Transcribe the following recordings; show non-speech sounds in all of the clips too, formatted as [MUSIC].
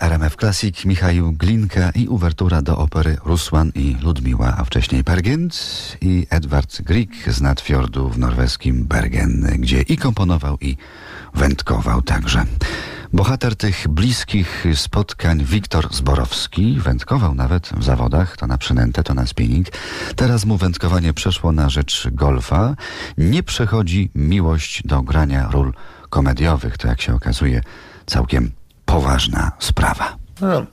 RMF Classic Michał Glinka i uwertura do opery Rusłan i Ludmiła, a wcześniej Pergent i Edward Grieg z nadfiordu w norweskim Bergen, gdzie i komponował i wędkował także. Bohater tych bliskich spotkań Wiktor Zborowski wędkował nawet w zawodach, to na przynętę, to na spinning. Teraz mu wędkowanie przeszło na rzecz golfa. Nie przechodzi miłość do grania ról komediowych. To jak się okazuje całkiem poważna sprawa. No,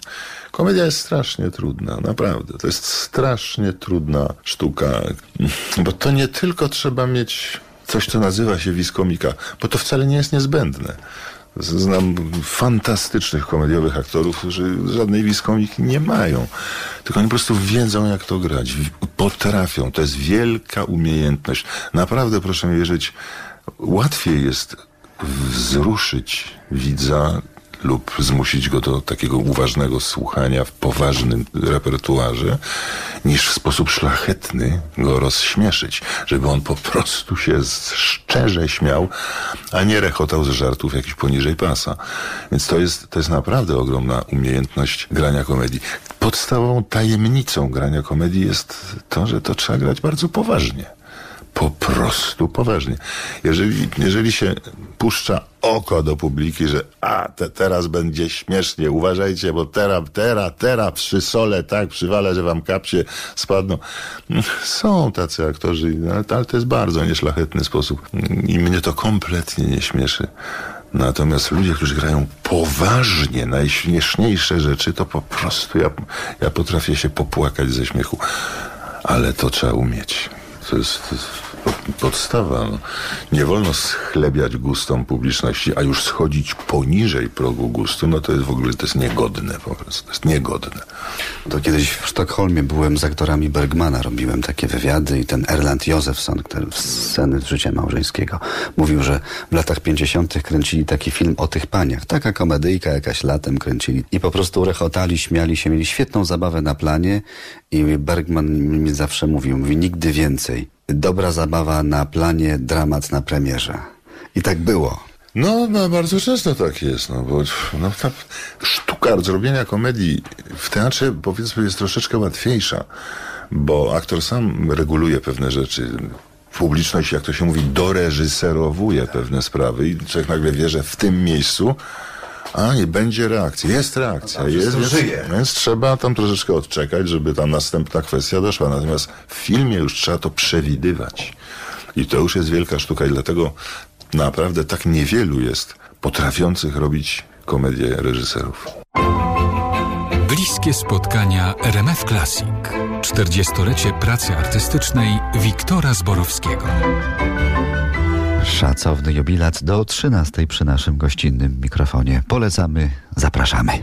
komedia jest strasznie trudna, naprawdę. To jest strasznie trudna sztuka, [LAUGHS] bo to nie tylko trzeba mieć coś, co nazywa się wiskomika, bo to wcale nie jest niezbędne. Znam fantastycznych komediowych aktorów, którzy żadnej wiskomiki nie mają. Tylko oni po prostu wiedzą, jak to grać. Potrafią. To jest wielka umiejętność. Naprawdę, proszę mi wierzyć, łatwiej jest wzruszyć widza lub zmusić go do takiego uważnego słuchania w poważnym repertuarze, niż w sposób szlachetny go rozśmieszyć, żeby on po prostu się szczerze śmiał, a nie rechotał z żartów jakiś poniżej pasa. Więc to jest, to jest naprawdę ogromna umiejętność grania komedii. Podstawową tajemnicą grania komedii jest to, że to trzeba grać bardzo poważnie po prostu poważnie. Jeżeli, jeżeli się puszcza oko do publiki, że a, te, teraz będzie śmiesznie, uważajcie, bo teraz, teraz, teraz przysole tak, przywalę, że wam kapcie spadną. Są tacy aktorzy, ale to jest bardzo nieszlachetny sposób i mnie to kompletnie nie śmieszy. Natomiast ludzie, którzy grają poważnie najśmieszniejsze rzeczy, to po prostu ja, ja potrafię się popłakać ze śmiechu. Ale to trzeba umieć. To jest, to jest podstawa. No. Nie wolno schlebiać gustom publiczności, a już schodzić poniżej progu gustu, no to jest w ogóle to jest niegodne po prostu. To jest niegodne. To kiedyś w Sztokholmie byłem z aktorami Bergmana, robiłem takie wywiady i ten Erland Josefsson, który w sceny życia małżeńskiego, mówił, że w latach 50. kręcili taki film o tych paniach. Taka komedyjka jakaś latem kręcili i po prostu rechotali, śmiali się, mieli świetną zabawę na planie i Bergman mi zawsze mówił, mówi nigdy więcej dobra zabawa na planie, dramat na premierze. I tak było. No, no bardzo często tak jest, no bo no, ta sztuka zrobienia komedii w teatrze powiedzmy jest troszeczkę łatwiejsza, bo aktor sam reguluje pewne rzeczy. Publiczność, jak to się mówi, doreżyserowuje pewne sprawy i człowiek nagle wie, że w tym miejscu a nie będzie reakcji. Jest reakcja. No, jest, więc, więc trzeba tam troszeczkę odczekać, żeby tam następna kwestia doszła. Natomiast w filmie już trzeba to przewidywać. I to już jest wielka sztuka i dlatego naprawdę tak niewielu jest potrafiących robić komedię reżyserów. Bliskie spotkania RMF Classic. 40-lecie pracy artystycznej Wiktora Zborowskiego. Szacowny jubilat do 13 przy naszym gościnnym mikrofonie. Polecamy, zapraszamy.